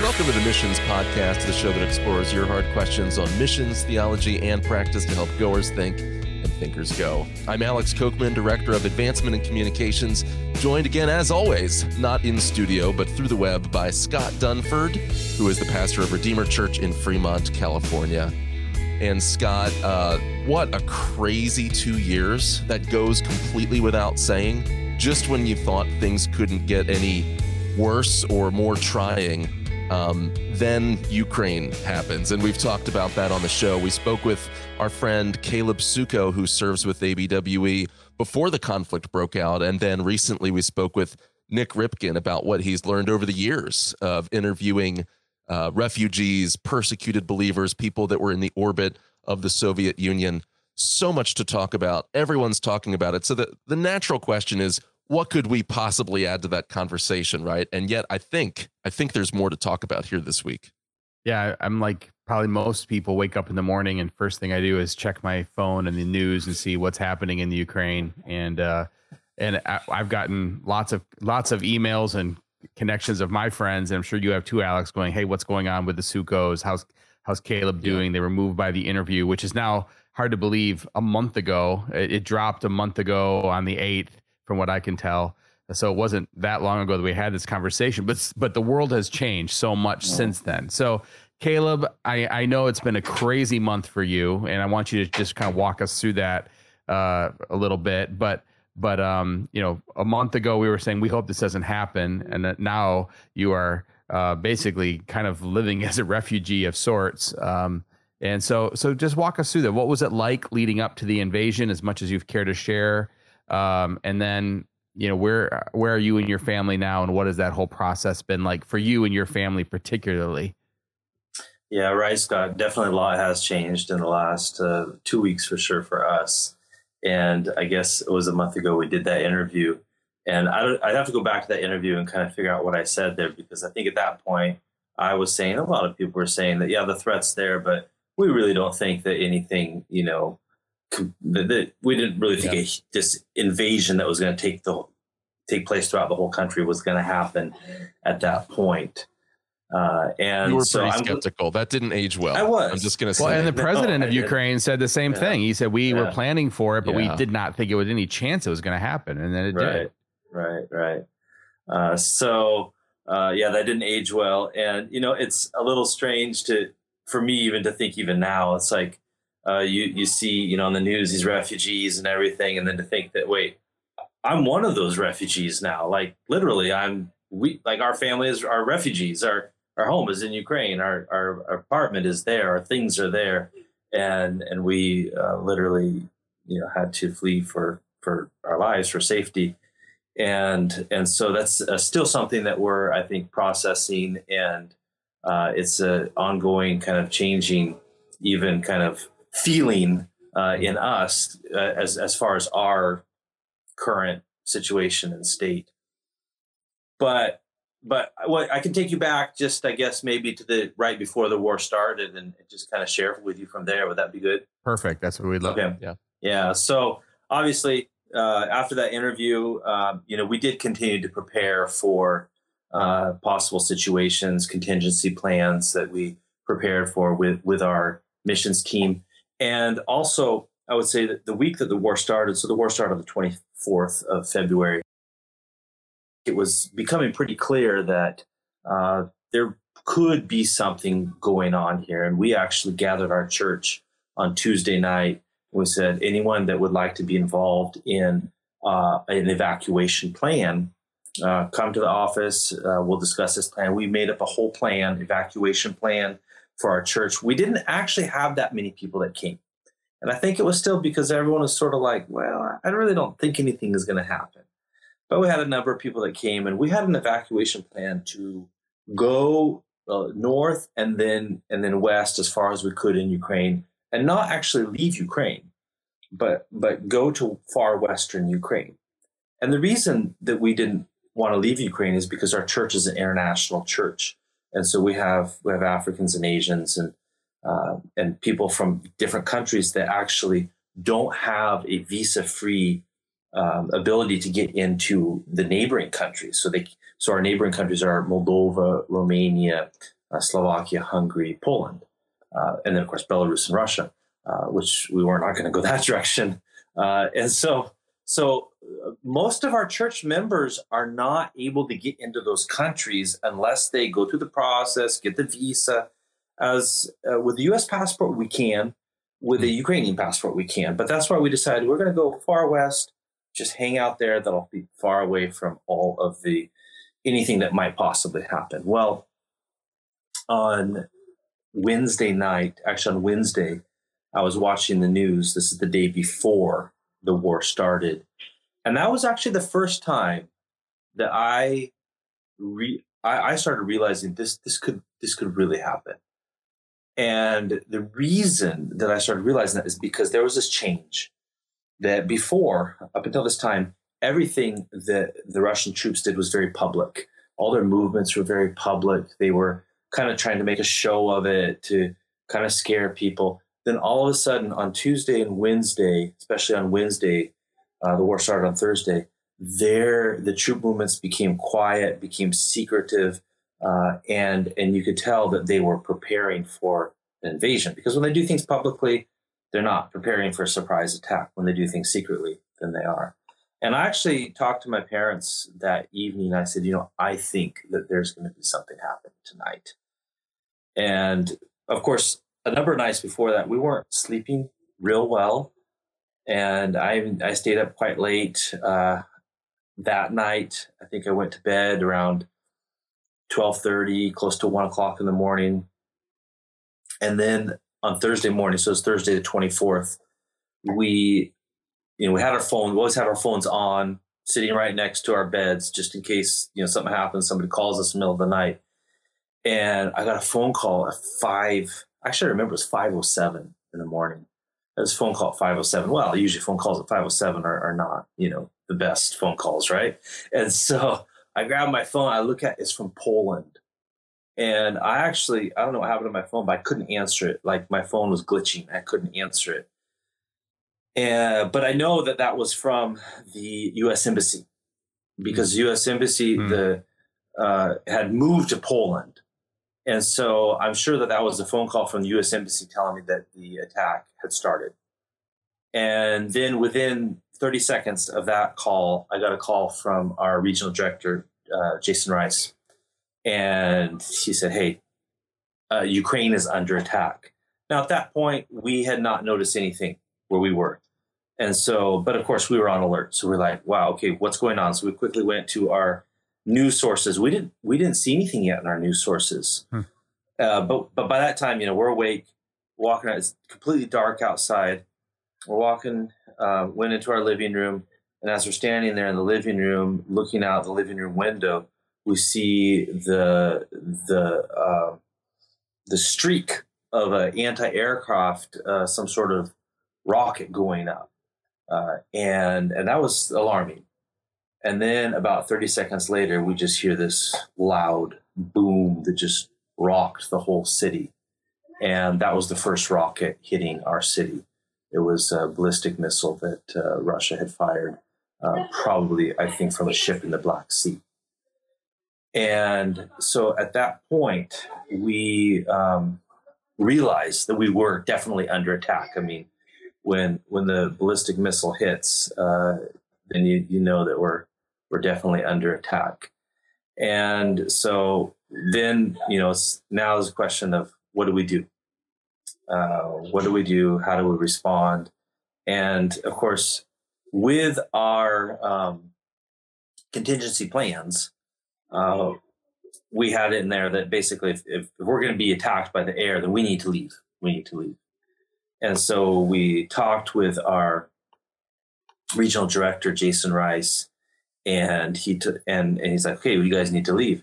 Welcome to the Missions Podcast, the show that explores your hard questions on missions, theology, and practice to help goers think and thinkers go. I'm Alex Kocman, Director of Advancement and Communications, joined again, as always, not in studio, but through the web by Scott Dunford, who is the pastor of Redeemer Church in Fremont, California. And Scott, uh, what a crazy two years that goes completely without saying. Just when you thought things couldn't get any worse or more trying, um, then Ukraine happens. And we've talked about that on the show. We spoke with our friend Caleb Suko, who serves with ABWE before the conflict broke out. And then recently we spoke with Nik Ripken about what he's learned over the years of interviewing uh, refugees, persecuted believers, people that were in the orbit of the Soviet Union. So much to talk about. Everyone's talking about it. So the, the natural question is what could we possibly add to that conversation, right? And yet, I think I think there's more to talk about here this week. Yeah, I'm like probably most people wake up in the morning and first thing I do is check my phone and the news and see what's happening in the Ukraine. And uh, and I've gotten lots of lots of emails and connections of my friends, and I'm sure you have too, Alex, going, "Hey, what's going on with the Sukos? How's how's Caleb doing?" Yeah. They were moved by the interview, which is now hard to believe. A month ago, it, it dropped a month ago on the eighth from what I can tell. So it wasn't that long ago that we had this conversation, but but the world has changed so much yeah. since then. So Caleb, I, I know it's been a crazy month for you, and I want you to just kind of walk us through that uh, a little bit. But but um, you know, a month ago we were saying we hope this doesn't happen, and now you are uh, basically kind of living as a refugee of sorts. Um, and so so just walk us through that. What was it like leading up to the invasion, as much as you've cared to share? Um, and then, you know, where where are you and your family now, and what has that whole process been like for you and your family, particularly? Yeah, right, Scott. Definitely, a lot has changed in the last uh, two weeks for sure for us. And I guess it was a month ago we did that interview, and I I'd have to go back to that interview and kind of figure out what I said there because I think at that point I was saying a lot of people were saying that yeah the threat's there, but we really don't think that anything you know that we didn't really think yeah. a, this invasion that was going to take the take place throughout the whole country was going to happen at that point. Uh, and you were so pretty I'm, skeptical. That didn't age well. I was. I'm just going to say. Well, and the president no, of Ukraine said the same yeah. thing. He said we yeah. were planning for it, but yeah. we did not think it was any chance it was going to happen, and then it right. did. Right, right. Uh, so uh, yeah, that didn't age well, and you know it's a little strange to for me even to think even now. It's like uh, you you see you know on the news these refugees and everything, and then to think that wait, I'm one of those refugees now. Like literally, I'm we like our family is our refugees. Our our home is in Ukraine. Our our, our apartment is there. Our things are there, and and we uh, literally you know had to flee for for our lives for safety and and so that's uh, still something that we're I think processing, and uh, it's an ongoing kind of changing, even kind of feeling uh, in us uh, as as far as our current situation and state. But but what I can take you back just I guess maybe to the right before the war started and just kind of share with you from there. Would that be good? Perfect. That's what we'd love. Okay. Yeah. Yeah. So obviously, uh, after that interview, um, you know, we did continue to prepare for uh, possible situations, contingency plans that we prepared for with with our missions team. And also, I would say that the week that the war started, so the war started on the 24th of February, it was becoming pretty clear that uh, there could be something going on here. And we actually gathered our church on Tuesday night. We said, anyone that would like to be involved in uh, an evacuation plan, uh, come to the office. Uh, we'll discuss this plan. We made up a whole plan, evacuation plan for our church, we didn't actually have that many people that came. And I think it was still because everyone was sort of like, well, I really don't think anything is going to happen. But we had a number of people that came, and we had an evacuation plan to go uh, north and then and then west as far as we could in Ukraine, and not actually leave Ukraine, but but go to far western Ukraine. And the reason that we didn't want to leave Ukraine is because our church is an international church and so we have we have Africans and Asians and uh, and people from different countries that actually don't have a visa free um, ability to get into the neighboring countries. So they so our neighboring countries are Moldova, Romania, uh, Slovakia, Hungary, Poland, uh, and then of course Belarus and Russia, uh, which we were not going to go that direction. Uh, and so so uh, most of our church members are not able to get into those countries unless they go through the process, get the visa. As with the U.S. passport, we can. With the hmm. Ukrainian passport, we can. But that's why we decided we're going to go far west just hang out there. That'll be far away from all of the anything that might possibly happen. Well, on Wednesday night, actually on Wednesday, I was watching the news. This is the day before the war started, and that was actually the first time that I re I, I started realizing this this could this could really happen. And the reason that I started realizing that is because there was this change that before, up until this time, everything that the Russian troops did was very public. All their movements were very public. They were kind of trying to make a show of it to kind of scare people. Then all of a sudden, on Tuesday and Wednesday, especially on Wednesday, uh, the war started on Thursday. There, the troop movements became quiet, became secretive, uh, and and you could tell that they were preparing for an invasion because when they do things publicly, they're not preparing for a surprise attack. When they do things secretly, then they are. And I actually talked to my parents that evening. I said, you know, I think that there's going to be something happening tonight. And of course, a number of nights before that, we weren't sleeping real well. And I, I stayed up quite late uh, that night. I think I went to bed around 1230, close to one o'clock in the morning. And then on Thursday morning, so it's Thursday the 24th, we, you know, we had our phone, we always had our phones on, sitting right next to our beds, just in case, you know, something happens, somebody calls us in the middle of the night. And I got a phone call at five, actually I remember it was 507 in the morning. It was a phone call at 507. Well, usually phone calls at 507 are, are not, you know, the best phone calls, right? And so I grab my phone, I look at it's from Poland. And I actually, I don't know what happened to my phone, but I couldn't answer it. Like my phone was glitching. I couldn't answer it. And, but I know that that was from the U.S. Embassy because the U.S. Embassy mm. the uh, had moved to Poland, and so I'm sure that that was a phone call from the U.S. Embassy telling me that the attack had started. And then within 30 seconds of that call, I got a call from our regional director, uh, Jason Rice, and he said, "Hey, uh, Ukraine is under attack." Now, at that point, we had not noticed anything where we were, and so, but of course, we were on alert. So we're like, "Wow, okay, what's going on?" So we quickly went to our news sources. We didn't we didn't see anything yet in our news sources, hmm. uh, but but by that time, you know, we're awake, walking. Out, it's completely dark outside. We're walking. Uh, went into our living room, and as we're standing there in the living room, looking out the living room window we see the the uh, the streak of an anti-aircraft, uh, some sort of rocket going up, uh, and and that was alarming. And then about 30 seconds later, we just hear this loud boom that just rocked the whole city, and that was the first rocket hitting our city. It was a ballistic missile that uh, Russia had fired, uh, probably I think from a ship in the Black Sea. And so at that point, we um, realized that we were definitely under attack. I mean, when when the ballistic missile hits, uh, then you, you know that we're we're definitely under attack. And so then you know now is a question of what do we do? Uh, what do we do? How do we respond? And of course, with our um, contingency plans, uh, we had it in there that basically if, if we're going to be attacked by the air, then we need to leave. We need to leave. And so we talked with our regional director, Jason Rice, and he t- and, and he's like, okay, well, you guys need to leave.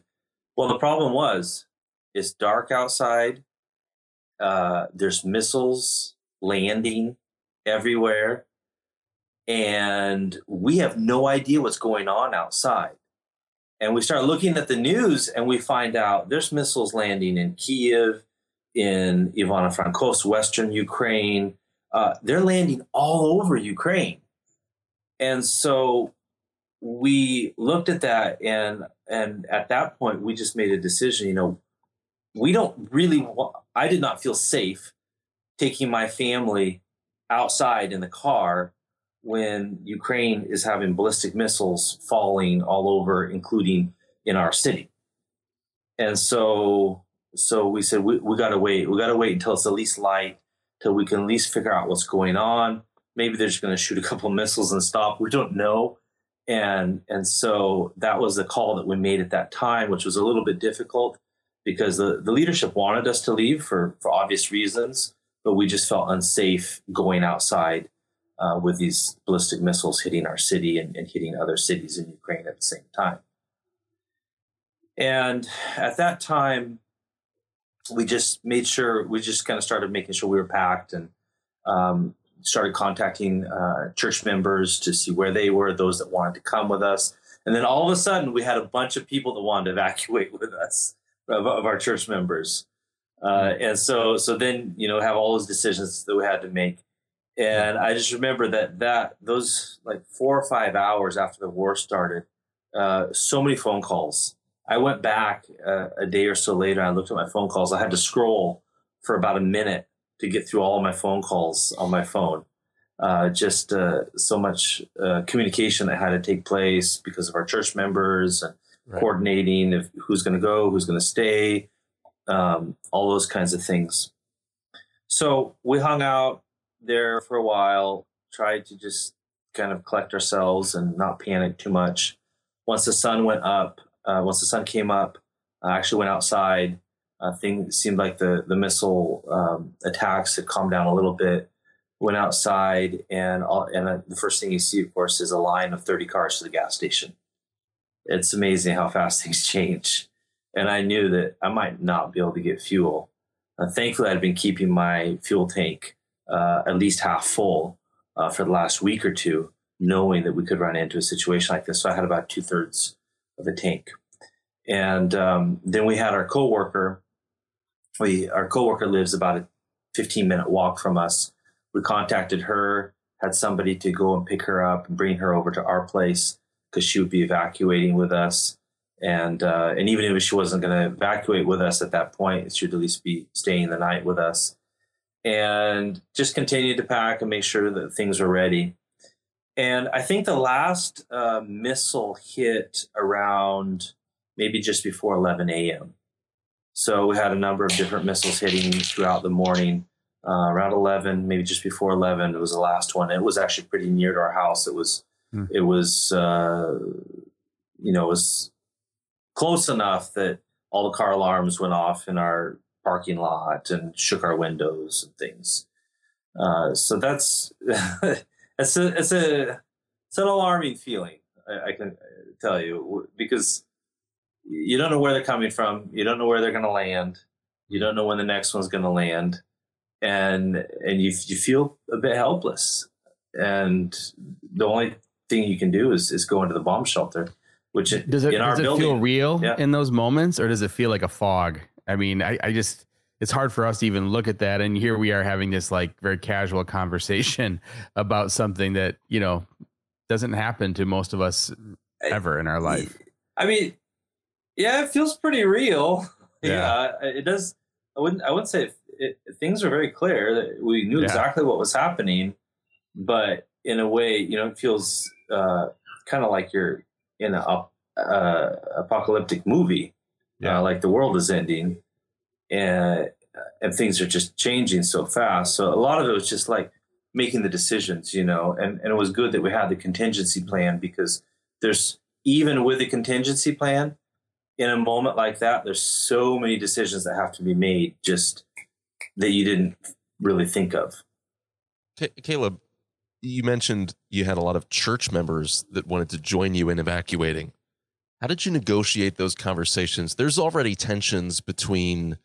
Well, the problem was it's dark outside. Uh, there's missiles landing everywhere. And we have no idea what's going on outside and we start looking at the news and we find out there's missiles landing in Kiev, in Ivano-Frankivsk, Western Ukraine. Uh, they're landing all over Ukraine. and so we looked at that and and at that point we just made a decision you know we don't really want i did not feel safe taking my family outside in the car when ukraine is having ballistic missiles falling all over including in our city. And so so we said we, we got to wait we got to wait until it's at least light till we can at least figure out what's going on. Maybe they're just going to shoot a couple missiles and stop we don't know and and so that was the call that we made at that time which was a little bit difficult because the, the leadership wanted us to leave for for obvious reasons but we just felt unsafe going outside uh, with these ballistic missiles hitting our city and, and hitting other cities in ukraine at the same time. And at that time we just made sure we just kind of started making sure we were packed and um, started contacting uh, church members to see where they were, those that wanted to come with us. And then all of a sudden, we had a bunch of people that wanted to evacuate with us of, of our church members. Uh, and so, so then you know, have all those decisions that we had to make. And I just remember that that those like four or five hours after the war started, uh, so many phone calls. I went back uh, a day or so later. I looked at my phone calls. I had to scroll for about a minute to get through all of my phone calls on my phone. Uh, just uh, so much uh, communication that had to take place because of our church members and right. coordinating of who's going to go, who's going to stay, um, all those kinds of things. So we hung out there for a while, tried to just kind of collect ourselves and not panic too much. Once the sun went up, uh, once the sun came up, I actually went outside uh, thing seemed like the the missile um, attacks had calmed down a little bit. Went outside, and all, and the first thing you see, of course, is a line of thirty cars to the gas station. It's amazing how fast things change, and I knew that I might not be able to get fuel. Uh, thankfully, I'd been keeping my fuel tank uh, at least half full uh, for the last week or two, knowing that we could run into a situation like this. So I had about two thirds of a tank. And um, then we had our coworker we our coworker lives about a 15 minute walk from us. We contacted her, had somebody to go and pick her up and bring her over to our place because she would be evacuating with us. And uh, and even if she wasn't going to evacuate with us at that point, she would at least be staying the night with us. And just continued to pack and make sure that things were ready. And I think the last uh, missile hit around maybe just before 11 a.m. So we had a number of different missiles hitting throughout the morning. Uh, around 11, maybe just before 11, it was the last one. It was actually pretty near to our house. It was, hmm. it was, uh, you know, it was close enough that all the car alarms went off in our parking lot and shook our windows and things. Uh, so that's it's a it's a it's an alarming feeling. I, I can tell you because you don't know where they're coming from. You don't know where they're going to land. You don't know when the next one's going to land, and and you you feel a bit helpless. And the only thing you can do is is go into the bomb shelter. Which does it, does it building, feel real yeah. in those moments, or does it feel like a fog? I mean, I, I just it's hard for us to even look at that. And here we are having this like very casual conversation about something that you know doesn't happen to most of us ever in our life. I mean, yeah, it feels pretty real. Yeah, yeah it does. I wouldn't. I wouldn't say it, it, things are very clear that we knew yeah. exactly what was happening, but in a way, you know, it feels uh, kind of like you're in a uh, apocalyptic movie. Yeah, uh, like the world is ending, and and things are just changing so fast. So a lot of it was just like making the decisions, you know, and and it was good that we had the contingency plan because there's even with the contingency plan in a moment like that, there's so many decisions that have to be made just that you didn't really think of. Caleb, you mentioned you had a lot of church members that wanted to join you in evacuating. How did you negotiate those conversations? There's already tensions between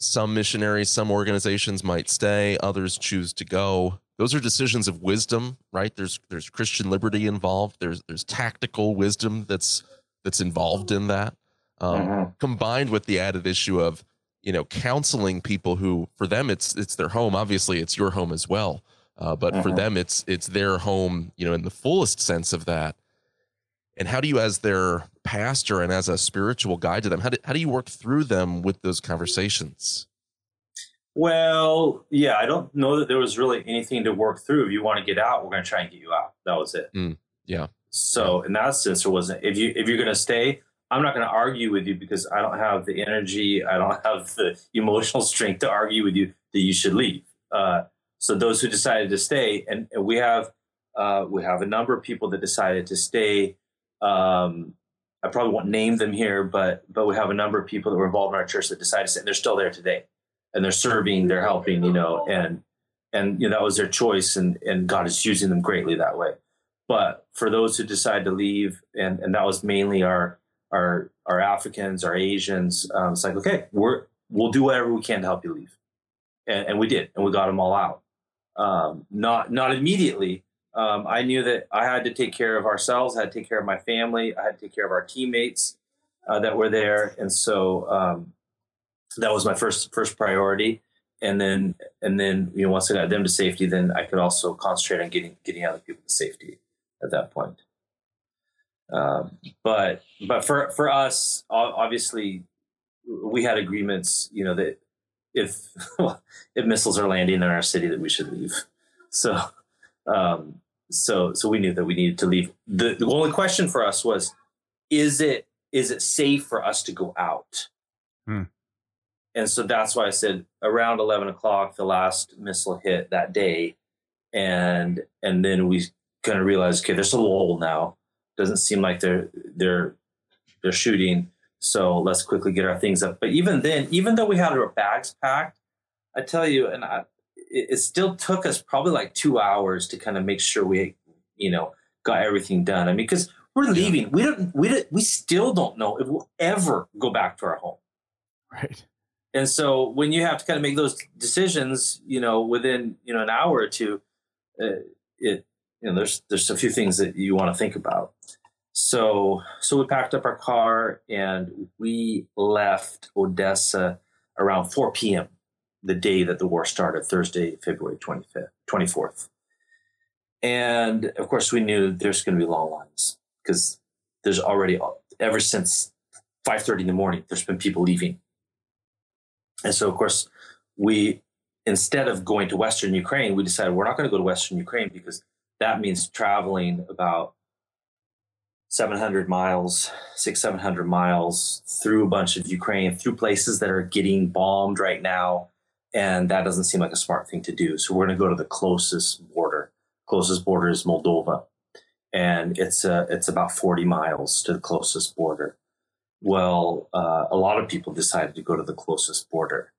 some missionaries, some organizations might stay, others choose to go. Those are decisions of wisdom, right? There's there's Christian liberty involved. There's there's tactical wisdom that's that's involved in that, um, mm-hmm. combined with the added issue of you know counseling people who for them it's it's their home. Obviously, it's your home as well. Uh, but for Mhm. them, it's it's their home, you know, in the fullest sense of that. And how do you, as their pastor and as a spiritual guide to them, how do, how do you work through them with those conversations? Well, yeah, I don't know that there was really anything to work through. If you want to get out, we're going to try and get you out. That was it. Mm, yeah. So in that sense, there wasn't. If you if you're going to stay, I'm not going to argue with you because I don't have the energy. I don't have the emotional strength to argue with you that you should leave. Uh, so those who decided to stay, and, and we have uh, we have a number of people that decided to stay. Um, I probably won't name them here, but but we have a number of people that were involved in our church that decided to stay, and they're still there today, and they're serving, they're helping, you know, and and you know that was their choice, and and God is using them greatly that way. But for those who decide to leave, and and that was mainly our our our Africans, our Asians, um, it's like okay, we're we'll do whatever we can to help you leave, and, and we did, and we got them all out. Um, not not immediately. Um, I knew that I had to take care of ourselves. I had to take care of my family. I had to take care of our teammates uh, that were there, and so um, that was my first first priority. And then and then you know once I got them to safety, then I could also concentrate on getting getting other people to safety at that point. Um, but but for for us, obviously, we had agreements. You know that if if missiles are landing in our city, that we should leave. So um, so so we knew that we needed to leave. The, the only question for us was, is it is it safe for us to go out? Hmm. And so that's why I said around eleven o'clock, the last missile hit that day, and and then we kind of realized, okay, there's a lull now. Doesn't seem like they're they're they're shooting. So let's quickly get our things up. But even then, even though we had our bags packed, I tell you, and I, it, it still took us probably like two hours to kind of make sure we, you know, got everything done. I mean, because we're leaving, we don't, we don't, we still don't know if we'll ever go back to our home. Right. And so when you have to kind of make those decisions, you know, within you know an hour or two, uh, it you know there's there's a few things that you want to think about. So so we packed up our car and we left Odessa around 4 p.m. the day that the war started, Thursday, February 25th, 24th. And of course, we knew there's going to be long lines because there's already ever since 5:30 in the morning, there's been people leaving and so, of course, we, instead of going to Western Ukraine, we decided we're not going to go to Western Ukraine because that means traveling about 700 miles, six, 700 miles through a bunch of Ukraine, through places that are getting bombed right now. And that doesn't seem like a smart thing to do. So we're going to go to the closest border. Closest border is Moldova. And it's, uh, it's about 40 miles to the closest border. Well, uh, a lot of people decided to go to the closest border.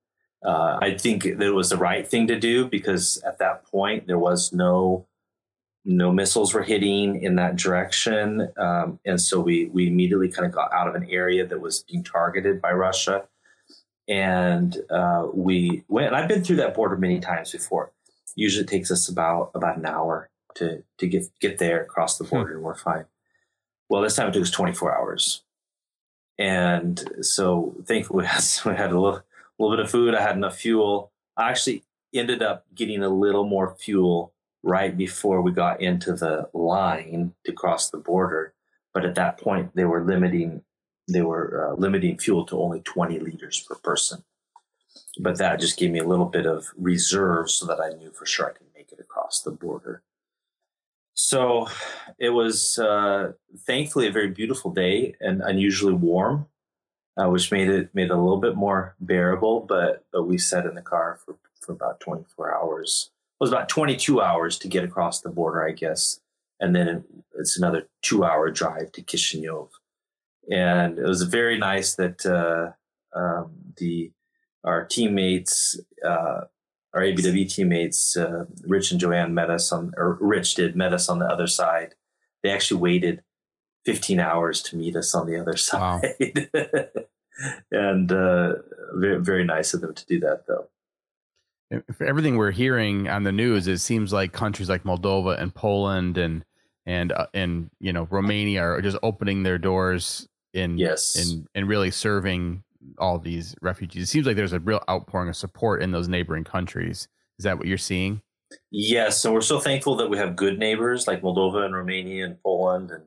Uh, I think that it was the right thing to do because at that point there was no no missiles were hitting in that direction, um, and so we we immediately kind of got out of an area that was being targeted by Russia, and uh, we went. And I've been through that border many times before. Usually, it takes us about about an hour to to get get there across the border, and we're fine. Well, this time it took us 24 hours and so thankfully we had, we had a little, little bit of food. I had enough fuel. I actually ended up getting a little more fuel right before we got into the line to cross the border. But at that point, they were limiting they were uh, limiting fuel to only 20 liters per person. But that just gave me a little bit of reserve so that I knew for sure I could make it across the border. So it was uh, thankfully a very beautiful day and unusually warm, uh, which made it made it a little bit more bearable. But but we sat in the car for, for about 24 hours. It was about 22 hours to get across the border, I guess, and then it's another two hour drive to Kishinev. And it was very nice that uh, um, the our teammates uh, our ABW teammates, uh, Rich and Joanne, met us on, or Rich did met us on the other side. They actually waited 15 hours to meet us on the other side. Wow. and uh, very, very nice of them to do that, though. For everything we're hearing on the news, it seems like countries like Moldova and Poland and and uh, and you know Romania are just opening their doors in yes and and really serving all these refugees. It seems like there's a real outpouring of support in those neighboring countries. Is that what you're seeing? Yes, and we're so thankful that we have good neighbors like Moldova and Romania and Poland and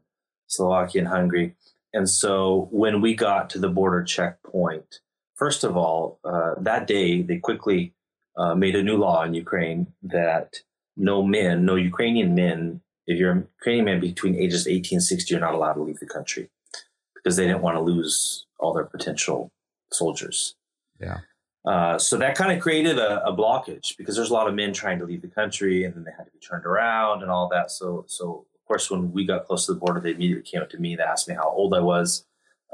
Slovakia and Hungary. And so when we got to the border checkpoint, first of all, uh, that day they quickly uh, made a new law in Ukraine that no men, no Ukrainian men, if you're a Ukrainian man between ages 18 and 60, you're not allowed to leave the country because they didn't want to lose all their potential soldiers. Yeah. Uh, so that kind of created a, a, blockage because there's a lot of men trying to leave the country and then they had to be turned around and all that. So, so of course, when we got close to the border, they immediately came up to me. They asked me how old I was.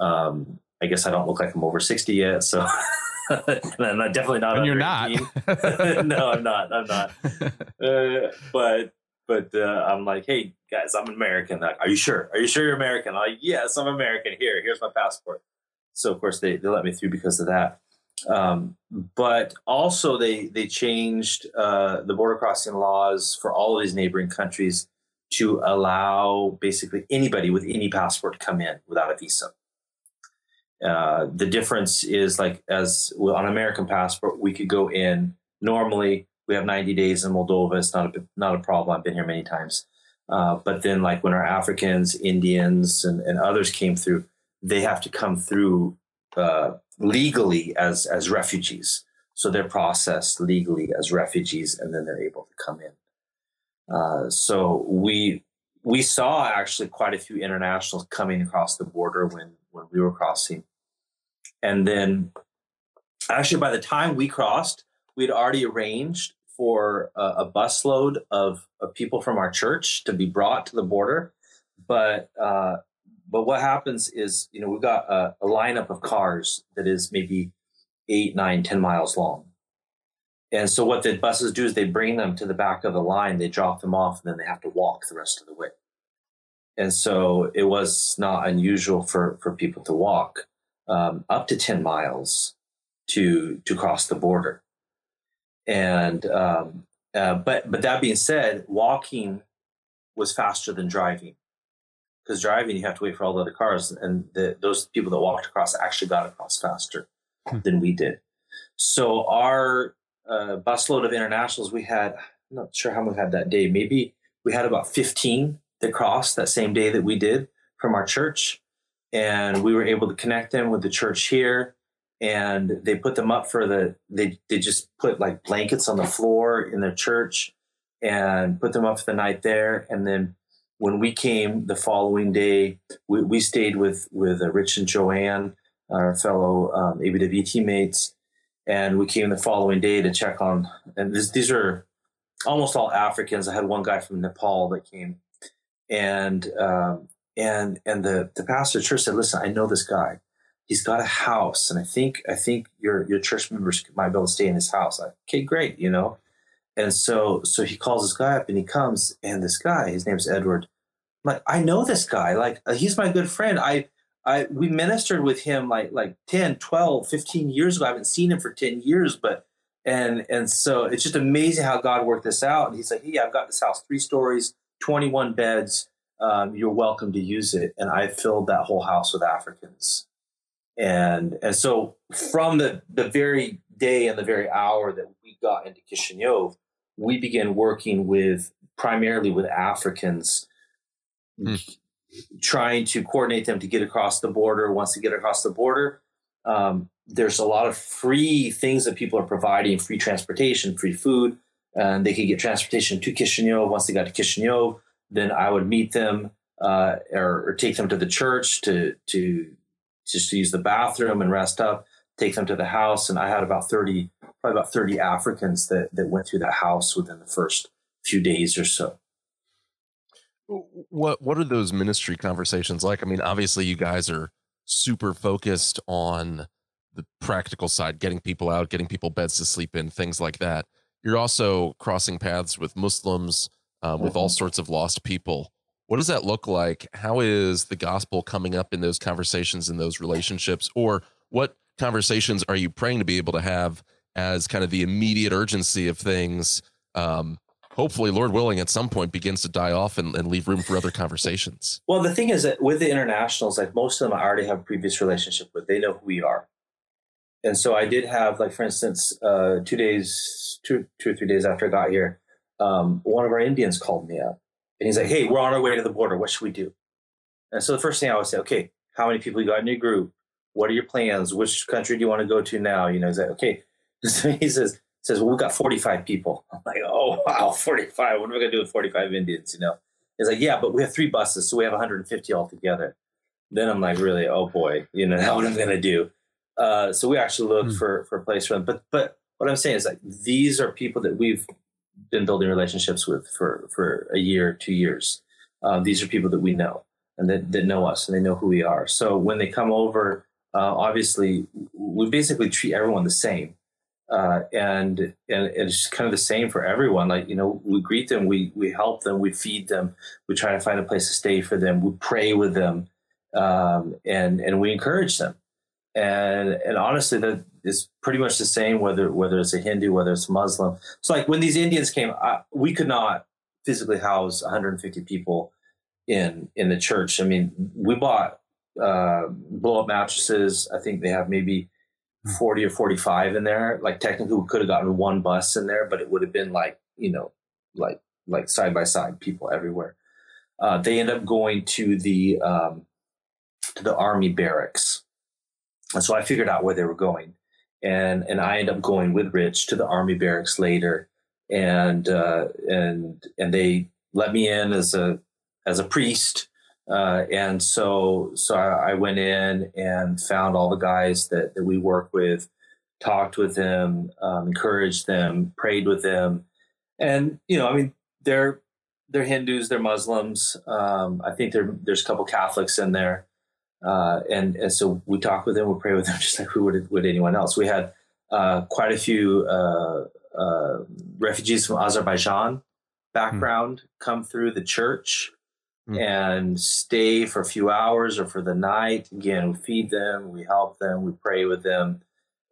Um, I guess I don't look like I'm over 60 yet. So I'm not, definitely not. And you're not. no, I'm not. I'm not. Uh, but but uh, I'm like, hey guys, I'm American. Like, are you sure? Are you sure you're American? I'm like, yes, I'm American. Here, here's my passport. So of course they, they let me through because of that. Um, but also they they changed uh, the border crossing laws for all of these neighboring countries to allow basically anybody with any passport to come in without a visa. Uh, the difference is like as on American passport, we could go in normally. We have 90 days in Moldova. It's not a not a problem. I've been here many times. Uh, but then, like when our Africans, Indians, and, and others came through, they have to come through uh, legally as as refugees. So they're processed legally as refugees, and then they're able to come in. Uh, so we we saw actually quite a few internationals coming across the border when when we were crossing, and then actually by the time we crossed, we'd already arranged for a, a busload of, of people from our church to be brought to the border, but uh, but what happens is, you know, we've got a, a lineup of cars that is maybe eight, nine, ten miles long. And so what the buses do is they bring them to the back of the line, they drop them off, and then they have to walk the rest of the way. And so it was not unusual for, for people to walk um, up to 10 miles to to cross the border. And um, uh, but but that being said, walking was faster than driving because driving you have to wait for all the other cars and the, those people that walked across actually got across faster hmm. than we did so our uh, busload of internationals we had i'm not sure how many we had that day maybe we had about 15 that crossed that same day that we did from our church and we were able to connect them with the church here and they put them up for the they, they just put like blankets on the floor in their church and put them up for the night there and then when we came the following day, we, we stayed with with uh, Rich and Joanne, our fellow um, ABW teammates, and we came the following day to check on. And this, these are almost all Africans. I had one guy from Nepal that came, and um, and and the the pastor church said, "Listen, I know this guy. He's got a house, and I think I think your your church members might be able to stay in his house." Like, okay, great, you know. And so, so he calls this guy up and he comes and this guy, his name's Edward. I'm like, I know this guy. Like, uh, he's my good friend. I, I, we ministered with him like, like 10, 12, 15 years ago. I haven't seen him for 10 years, but, and, and so it's just amazing how God worked this out. And he's like, yeah, I've got this house, three stories, 21 beds. Um, you're welcome to use it. And I filled that whole house with Africans. And, and so from the, the very day and the very hour that we got into Kishinev, we began working with primarily with Africans, mm. trying to coordinate them to get across the border. Once they get across the border, um, there's a lot of free things that people are providing free transportation, free food, and they could get transportation to Kishinev. Once they got to Kishinev, then I would meet them uh, or, or, take them to the church to to just to use the bathroom and rest up. Take them to the house, and I had about thirty probably about 30 Africans that, that went through that house within the first few days or so. What what are those ministry conversations like? I mean, obviously you guys are super focused on the practical side, getting people out, getting people beds to sleep in, things like that. You're also crossing paths with Muslims, um, with mm-hmm. all sorts of lost people. What does that look like? How is the gospel coming up in those conversations, in those relationships, or what conversations are you praying to be able to have as kind of the immediate urgency of things um, hopefully lord willing at some point begins to die off and, and, leave room for other conversations well the thing is that with the internationals like most of them i already have a previous relationship with they know who we are and so i did have like for instance uh, two days two two or three days after i got here um, one of our Indians called me up and he's like, Hey, we're on our way to the border. What should we do? And so the first thing I would say, okay, how many people you got in your group? What are your plans? Which country do you want to go to now? You know, he's like, okay. So he says, says, well, we've got 45 people. I'm like, oh, wow, 45. What are we going to do with 45 Indians? You know, he's like, yeah, but we have three buses. So we have 150 altogether. Then I'm like, really? Oh boy, you know, what I'm going to do. Uh, so we actually looked mm. for, for a place for them. But, but what I'm saying is like, these are people that we've been building relationships with for, for a year, two years. Um, these are people that we know and that, that know us and they know who we are. So when they come over, uh, obviously we basically treat everyone the same. Uh, and and it's kind of the same for everyone. Like you know, we greet them, we we help them, we feed them, we try to find a place to stay for them, we pray with them, um, and and we encourage them. And and honestly, that is pretty much the same whether whether it's a Hindu, whether it's Muslim. So like when these Indians came, I, we could not physically house 150 people in in the church. I mean, we bought uh, blow up mattresses. I think they have maybe hmm. 40 or 45 in there. Like technically we could have gotten one bus in there, but it would have been like, you know, like, like side by side people everywhere. Uh, they end up going to the, um, to the army barracks. And so I figured out where they were going and, and I end up going with Rich to the army barracks later. And, uh, and, and they let me in as a, as a priest. Uh, and so, so I, I, went in and found all the guys that, that we work with, talked with them, um, encouraged them, prayed with them. And, you know, I mean, they're, they're Hindus, they're Muslims. Um, I think there's a couple Catholics in there. Uh, and, and so we talk with them, we pray with them just like we would with anyone else. We had uh, quite a few uh, uh refugees from Azerbaijan background mm. come through the church mm. and stay for a few hours or for the night. Again, we feed them, we help them, we pray with them,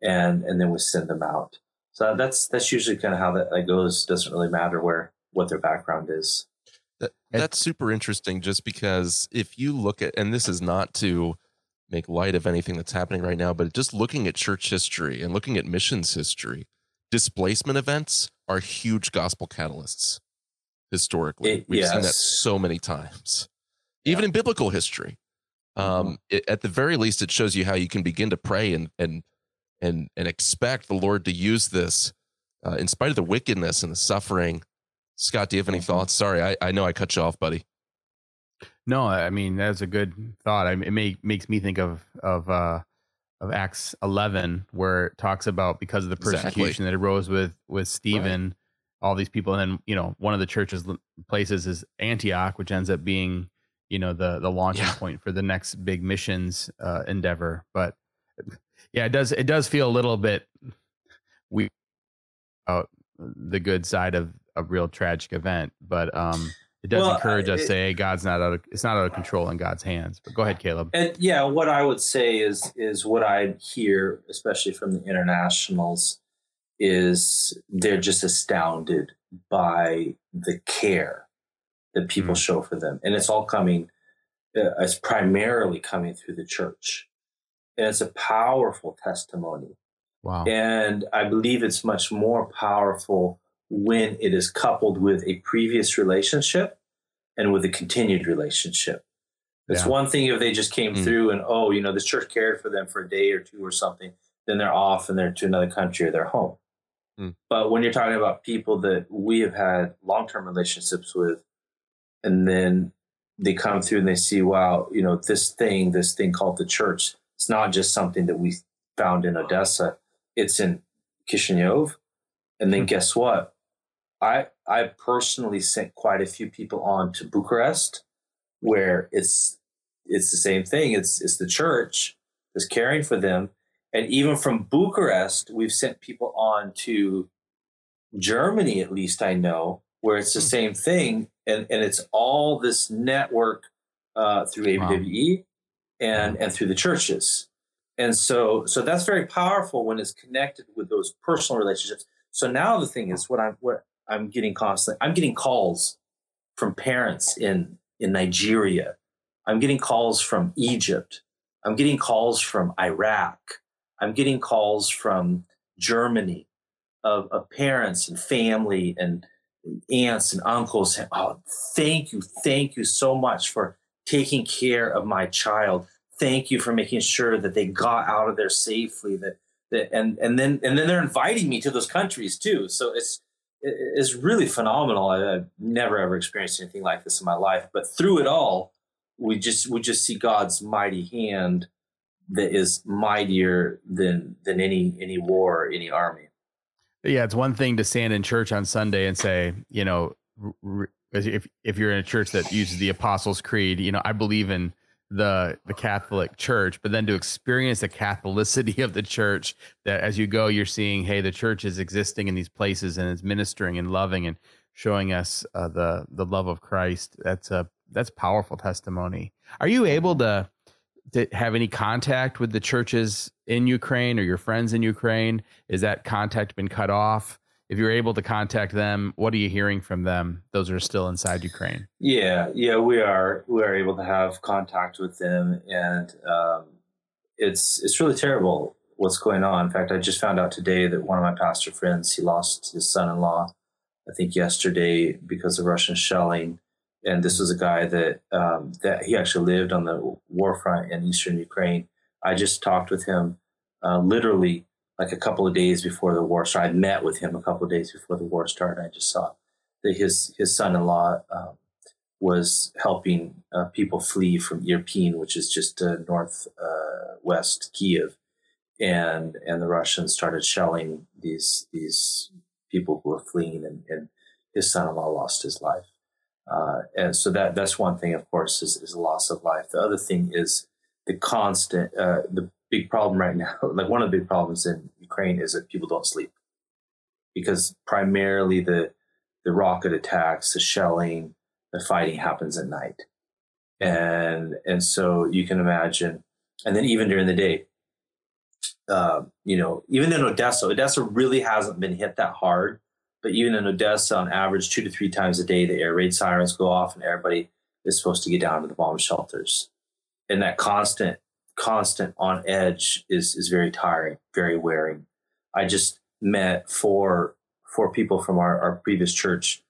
and and then we send them out. So that's that's usually kind of how that, that goes. Doesn't really matter where what their background is. That, that's super interesting just because if you look at and this is not to make light of anything that's happening right now, but just looking at church history and looking at missions history, displacement events are huge gospel catalysts historically. It, We've yes. seen that so many times, even yeah. in biblical history. Mm-hmm. Um, it, at the very least, it shows you how you can begin to pray and and and and expect the Lord to use this, uh, in spite of the wickedness and the suffering. Scott, do you have any mm-hmm. thoughts? Sorry, I, I know I cut you off, buddy. No, I mean that's a good thought. I mean, it may, makes me think of of uh, of Acts eleven, where it talks about because of the persecution exactly. that arose with with Stephen. Right all these people and then you know one of the church's places is antioch which ends up being you know the the launching yeah. point for the next big missions uh, endeavor but yeah it does it does feel a little bit we uh, the good side of a real tragic event but um it does well, encourage us to say hey, god's not out of it's not out of control in god's hands but go ahead caleb and yeah what i would say is is what i hear especially from the internationals is they're just astounded by the care that people mm-hmm. show for them. And it's all coming, uh, it's primarily coming through the church. And it's a powerful testimony. Wow. And I believe it's much more powerful when it is coupled with a previous relationship and with a continued relationship. It's yeah. one thing if they just came mm. through and, oh, you know, the church cared for them for a day or two or something, then they're off and they're to another country or they're home. Mm. But when you're talking about people that we have had long term relationships with, and then they come through and they see, wow, you know, this thing, this thing called the church, it's not just something that we found in Odessa, it's in Kishinev. And then mm. guess what? I I personally sent quite a few people on to Bucharest, where it's it's the same thing. It's it's the church that's caring for them, and even from Bucharest, we've sent people on to Germany, at least I know, where it's the hmm. same thing. And, and it's all this network uh, through ABWE wow. and, and through the churches. And so, so that's very powerful when it's connected with those personal relationships. So now the thing is what I'm, what I'm getting constantly, I'm getting calls from parents in, in Nigeria. I'm getting calls from Egypt. I'm getting calls from Iraq. I'm getting calls from Germany of, of parents and family and aunts and uncles saying, "Oh, thank you, thank you so much for taking care of my child. Thank you for making sure that they got out of there safely." That that and and then and then they're inviting me to those countries too. So it's it's really phenomenal. I, have never ever experienced anything like this in my life. But through it all, we just we just see God's mighty hand that is mightier than than any any war, any army. Yeah, it's one thing to stand in church on Sunday and say, you know, if if you're in a church that uses the Apostles' Creed, you know, I believe in the the Catholic Church, but then to experience the Catholicity of the church, that as you go, you're seeing, hey, the church is existing in these places and it's ministering and loving and showing us uh, the the love of Christ. That's a that's powerful testimony. Are you able to to have any contact with the churches in Ukraine or your friends in Ukraine? Is that contact been cut off? If you're able to contact them, what are you hearing from them? Those are still inside Ukraine. Yeah, yeah, we are. We are able to have contact with them, and um, it's it's really terrible what's going on. In fact, I just found out today that one of my pastor friends he lost his son-in-law. I think yesterday because of Russian shelling and this was a guy that um, that he actually lived on the war front in eastern Ukraine. I just talked with him uh, literally like a couple of days before the war started. I met with him a couple of days before the war started. I just saw that his his son-in-law um, was helping uh, people flee from Irpin, which is just uh, north uh, west Kiev, and and the Russians started shelling these these people who were fleeing, and, and his son-in-law lost his life. Uh, and so that that's one thing, of course, is, is loss of life. The other thing is the constant, uh, the big problem right now. Like one of the big problems in Ukraine is that people don't sleep because primarily the the rocket attacks, the shelling, the fighting happens at night, and and so you can imagine, and then even during the day, uh, you know, even in Odessa, Odessa really hasn't been hit that hard but even in Odessa, on average, two to three times a day, the air raid sirens go off, and everybody is supposed to get down to the bomb shelters. And that constant, constant on edge is is very tiring, very wearing. I just met four four people from our, our previous church,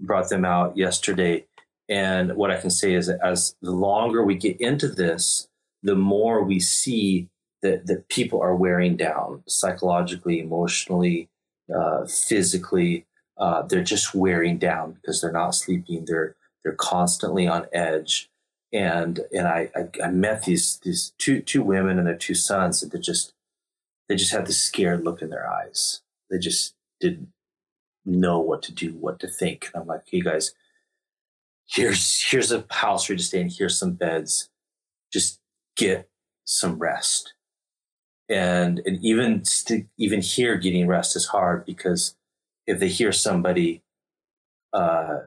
brought them out yesterday. And what I can say is as the longer we get into this, the more we see that, that people are wearing down psychologically, emotionally, uh, physically. Uh, they're just wearing down because they're not sleeping. They're they're constantly on edge. And and I, I, I met these these two two women and their two sons that just they just had this scared look in their eyes. They just didn't know what to do, what to think. And I'm like, hey guys, here's here's a house for you to stay in. Here's some beds. Just get some rest and and even st- even here getting rest is hard because if they hear somebody uh,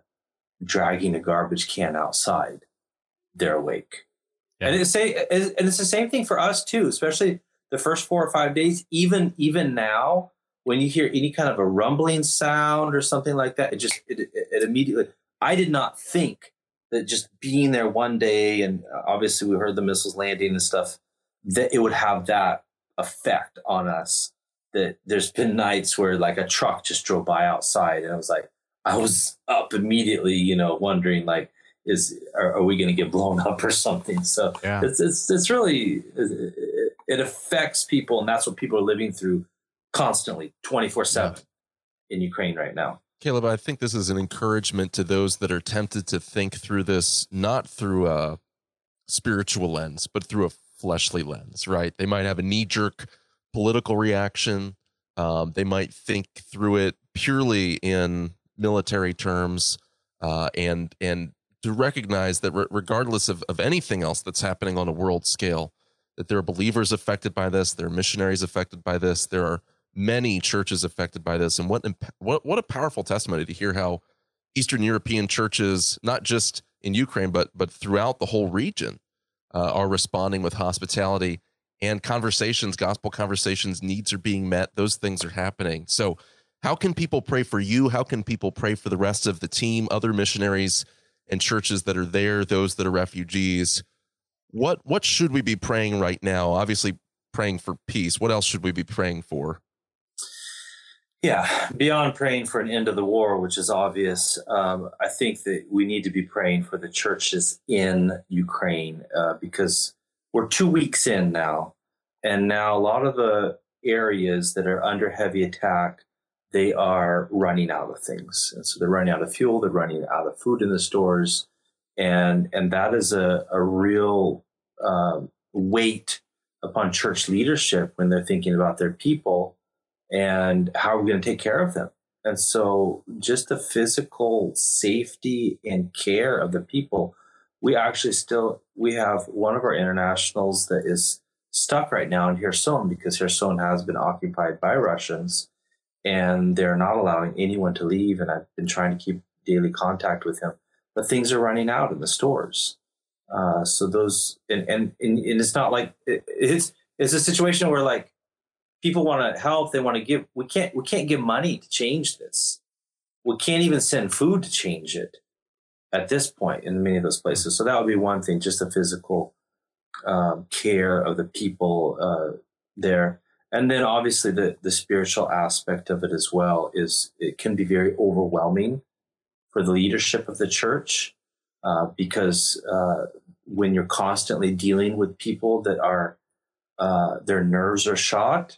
dragging a garbage can outside, they're awake. Yeah. And it's say and it's the same thing for us too, especially the first four or five days. Even even now, when you hear any kind of a rumbling sound or something like that, it just it, it, it immediately. I did not think that just being there one day, and uh, obviously we heard the missiles landing and stuff, that it would have that effect on us that there's been nights where like a truck just drove by outside and I was like, I was up immediately, you know, wondering like, is are, are we going to get blown up or something? So yeah. it's it's it's really it, it, affects people, and that's what people are living through constantly, twenty four seven in Ukraine right now. Caleb, I think this is an encouragement to those that are tempted to think through this not through a spiritual lens, but through a fleshly lens, right? They might have a knee jerk political reaction. Um, they might think through it purely in military terms, uh, and and to recognize that re- regardless of, of anything else that's happening on a world scale, that there are believers affected by this, there are missionaries affected by this, there are many churches affected by this, and what what what a powerful testimony to hear how Eastern European churches, not just in Ukraine but but throughout the whole region, uh, are responding with hospitality and conversations, gospel conversations, needs are being met. Those things are happening. So, how can people pray for you? How can people pray for the rest of the team, other missionaries and churches that are there, those that are refugees? What what should we be praying right now? Obviously, praying for peace. What else should we be praying for? Yeah, beyond praying for an end of the war, which is obvious, um, I think that we need to be praying for the churches in Ukraine uh, because we're two weeks in now, and now a lot of the areas that are under heavy attack, they are running out of things, and so they're running out of fuel, they're running out of food in the stores, and and that is a a real uh, weight upon church leadership when they're thinking about their people and how are we going to take care of them. And so just the physical safety and care of the people we actually still we have one of our internationals that is stuck right now in Kherson because Kherson has been occupied by Russians and they're not allowing anyone to leave and I've been trying to keep daily contact with him. But things are running out in the stores. Uh, so those and, and and it's not like it, it's it's a situation where like people want to help they want to give we can't we can't give money to change this. We can't even send food to change it at this point in many of those places. So that would be one thing just the physical um, care of the people uh, there and then obviously the the spiritual aspect of it as well is it can be very overwhelming for the leadership of the church uh, because uh, when you're constantly dealing with people that are uh, their nerves are shot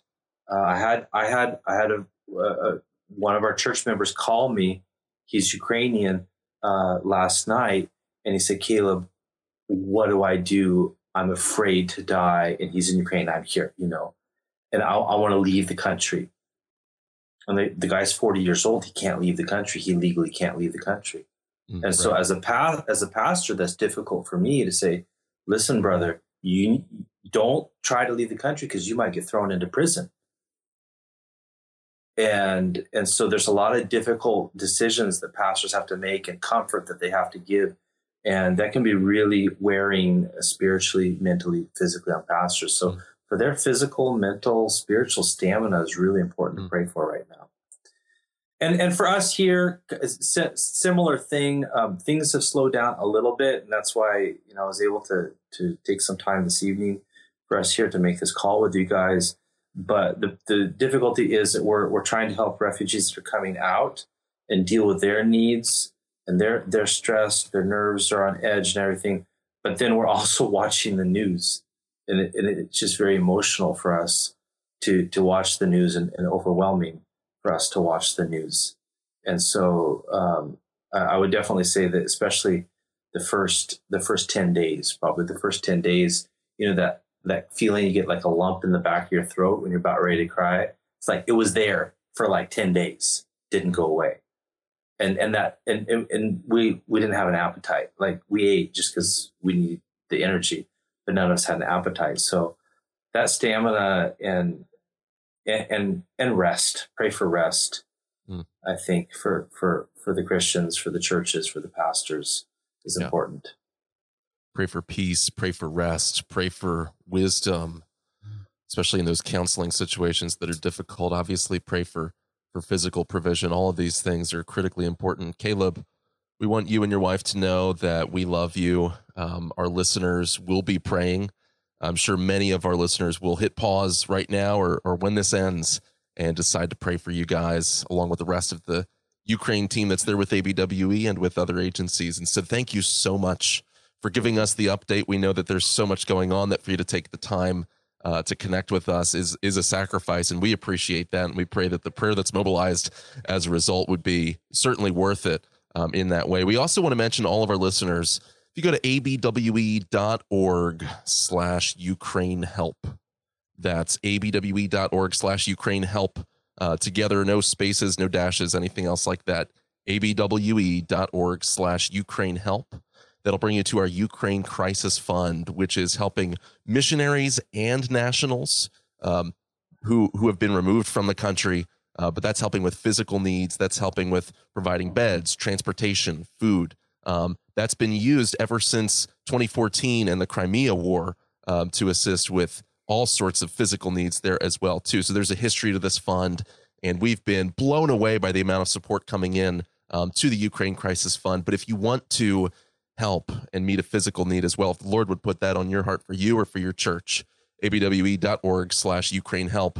uh, I had I had I had a, a, one of our church members call me. He's Ukrainian uh, last night, and he said, "Caleb, what do I do? I'm afraid to die." And he's in Ukraine. I'm here, you know, and I, I want to leave the country. And the, the guy's 40 years old. He can't leave the country. He legally can't leave the country. Mm, and right. so, as a pa- as a pastor, that's difficult for me to say. Listen, brother, you don't try to leave the country because you might get thrown into prison and and so there's a lot of difficult decisions that pastors have to make and comfort that they have to give and that can be really wearing spiritually mentally physically on pastors so mm. For their physical mental spiritual stamina is really important mm. to pray for right now and and for us here similar thing um, things have slowed down a little bit and that's why you know i was able to to take some time this evening for us here to make this call with you guys but the, the difficulty is that we're, we're trying to help refugees that are coming out and deal with their needs and their, their stress, their nerves are on edge and everything. But then we're also watching the news and, it, and it's just very emotional for us to, to watch the news and, and overwhelming for us to watch the news. And so um, I would definitely say that especially the first the first 10 days, probably the first 10 days, you know, that that feeling you get like a lump in the back of your throat when you're about ready to cry. It's like it was there for like 10 days, didn't go away. And and that and and, and we we didn't have an appetite. Like we ate just because we needed the energy, but none of us had an appetite. So that stamina and and and rest. Pray for rest. Mm. I think for for for the Christians, for the churches, for the pastors is yeah. important pray for peace, pray for rest, pray for wisdom, especially in those counseling situations that are difficult. Obviously, pray for for physical provision. All of these things are critically important. Caleb, we want you and your wife to know that we love you. Um, our listeners will be praying. I'm sure many of our listeners will hit pause right now or, or when this ends and decide to pray for you guys along with the rest of the Ukraine team that's there with ABWE and with other agencies. And so thank you so much for giving us the update. We know that there's so much going on that for you to take the time uh, to connect with us is is a sacrifice, and we appreciate that. And we pray that the prayer that's mobilized as a result would be certainly worth it um, in that way. We also want to mention all of our listeners. If you go to abwe.org slash Ukraine help, that's abwe.org slash Ukraine help. Uh, together, no spaces, no dashes, anything else like that. abwe.org slash Ukraine help that'll bring you to our Ukraine Crisis Fund, which is helping missionaries and nationals um, who who have been removed from the country. Uh, but that's helping with physical needs. That's helping with providing beds, transportation, food. Um, that's been used ever since 2014 and the Crimea War um, to assist with all sorts of physical needs there as well too. So there's a history to this fund, and we've been blown away by the amount of support coming in um, to the Ukraine Crisis Fund. But if you want to help and meet a physical need as well. If the Lord would put that on your heart for you or for your church, abwe.org slash Ukraine help.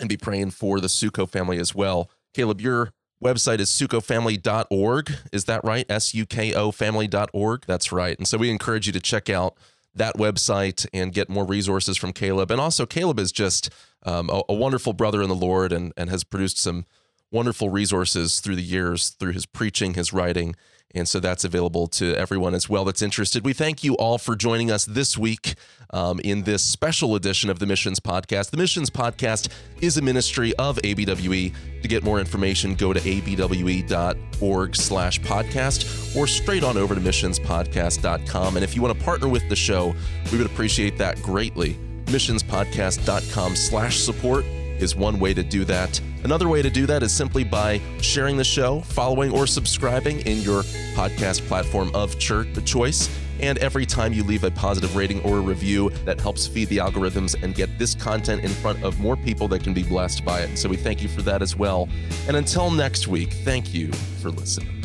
And be praying for the Suko family as well. Caleb, your website is sukofamily.org. Is that right? S U K O family.org. That's right. And so we encourage you to check out that website and get more resources from Caleb. And also, Caleb is just um, a, a, wonderful brother in the Lord and, and has produced some wonderful resources through the years through his preaching, his writing, and so that's available to everyone as well that's interested. We thank you all for joining us this week um, in this special edition of the Missions Podcast. The Missions Podcast is a ministry of ABWE. To get more information, go to abwe.org slash podcast or straight on over to missionspodcast.com. And if you want to partner with the show, we would appreciate that greatly. missionspodcast.com slash support is one way to do that. Another way to do that is simply by sharing the show, following or subscribing in your podcast platform of choice. And every time you leave a positive rating or a review, that helps feed the algorithms and get this content in front of more people that can be blessed by it. So we thank you for that as well. And until next week, thank you for listening.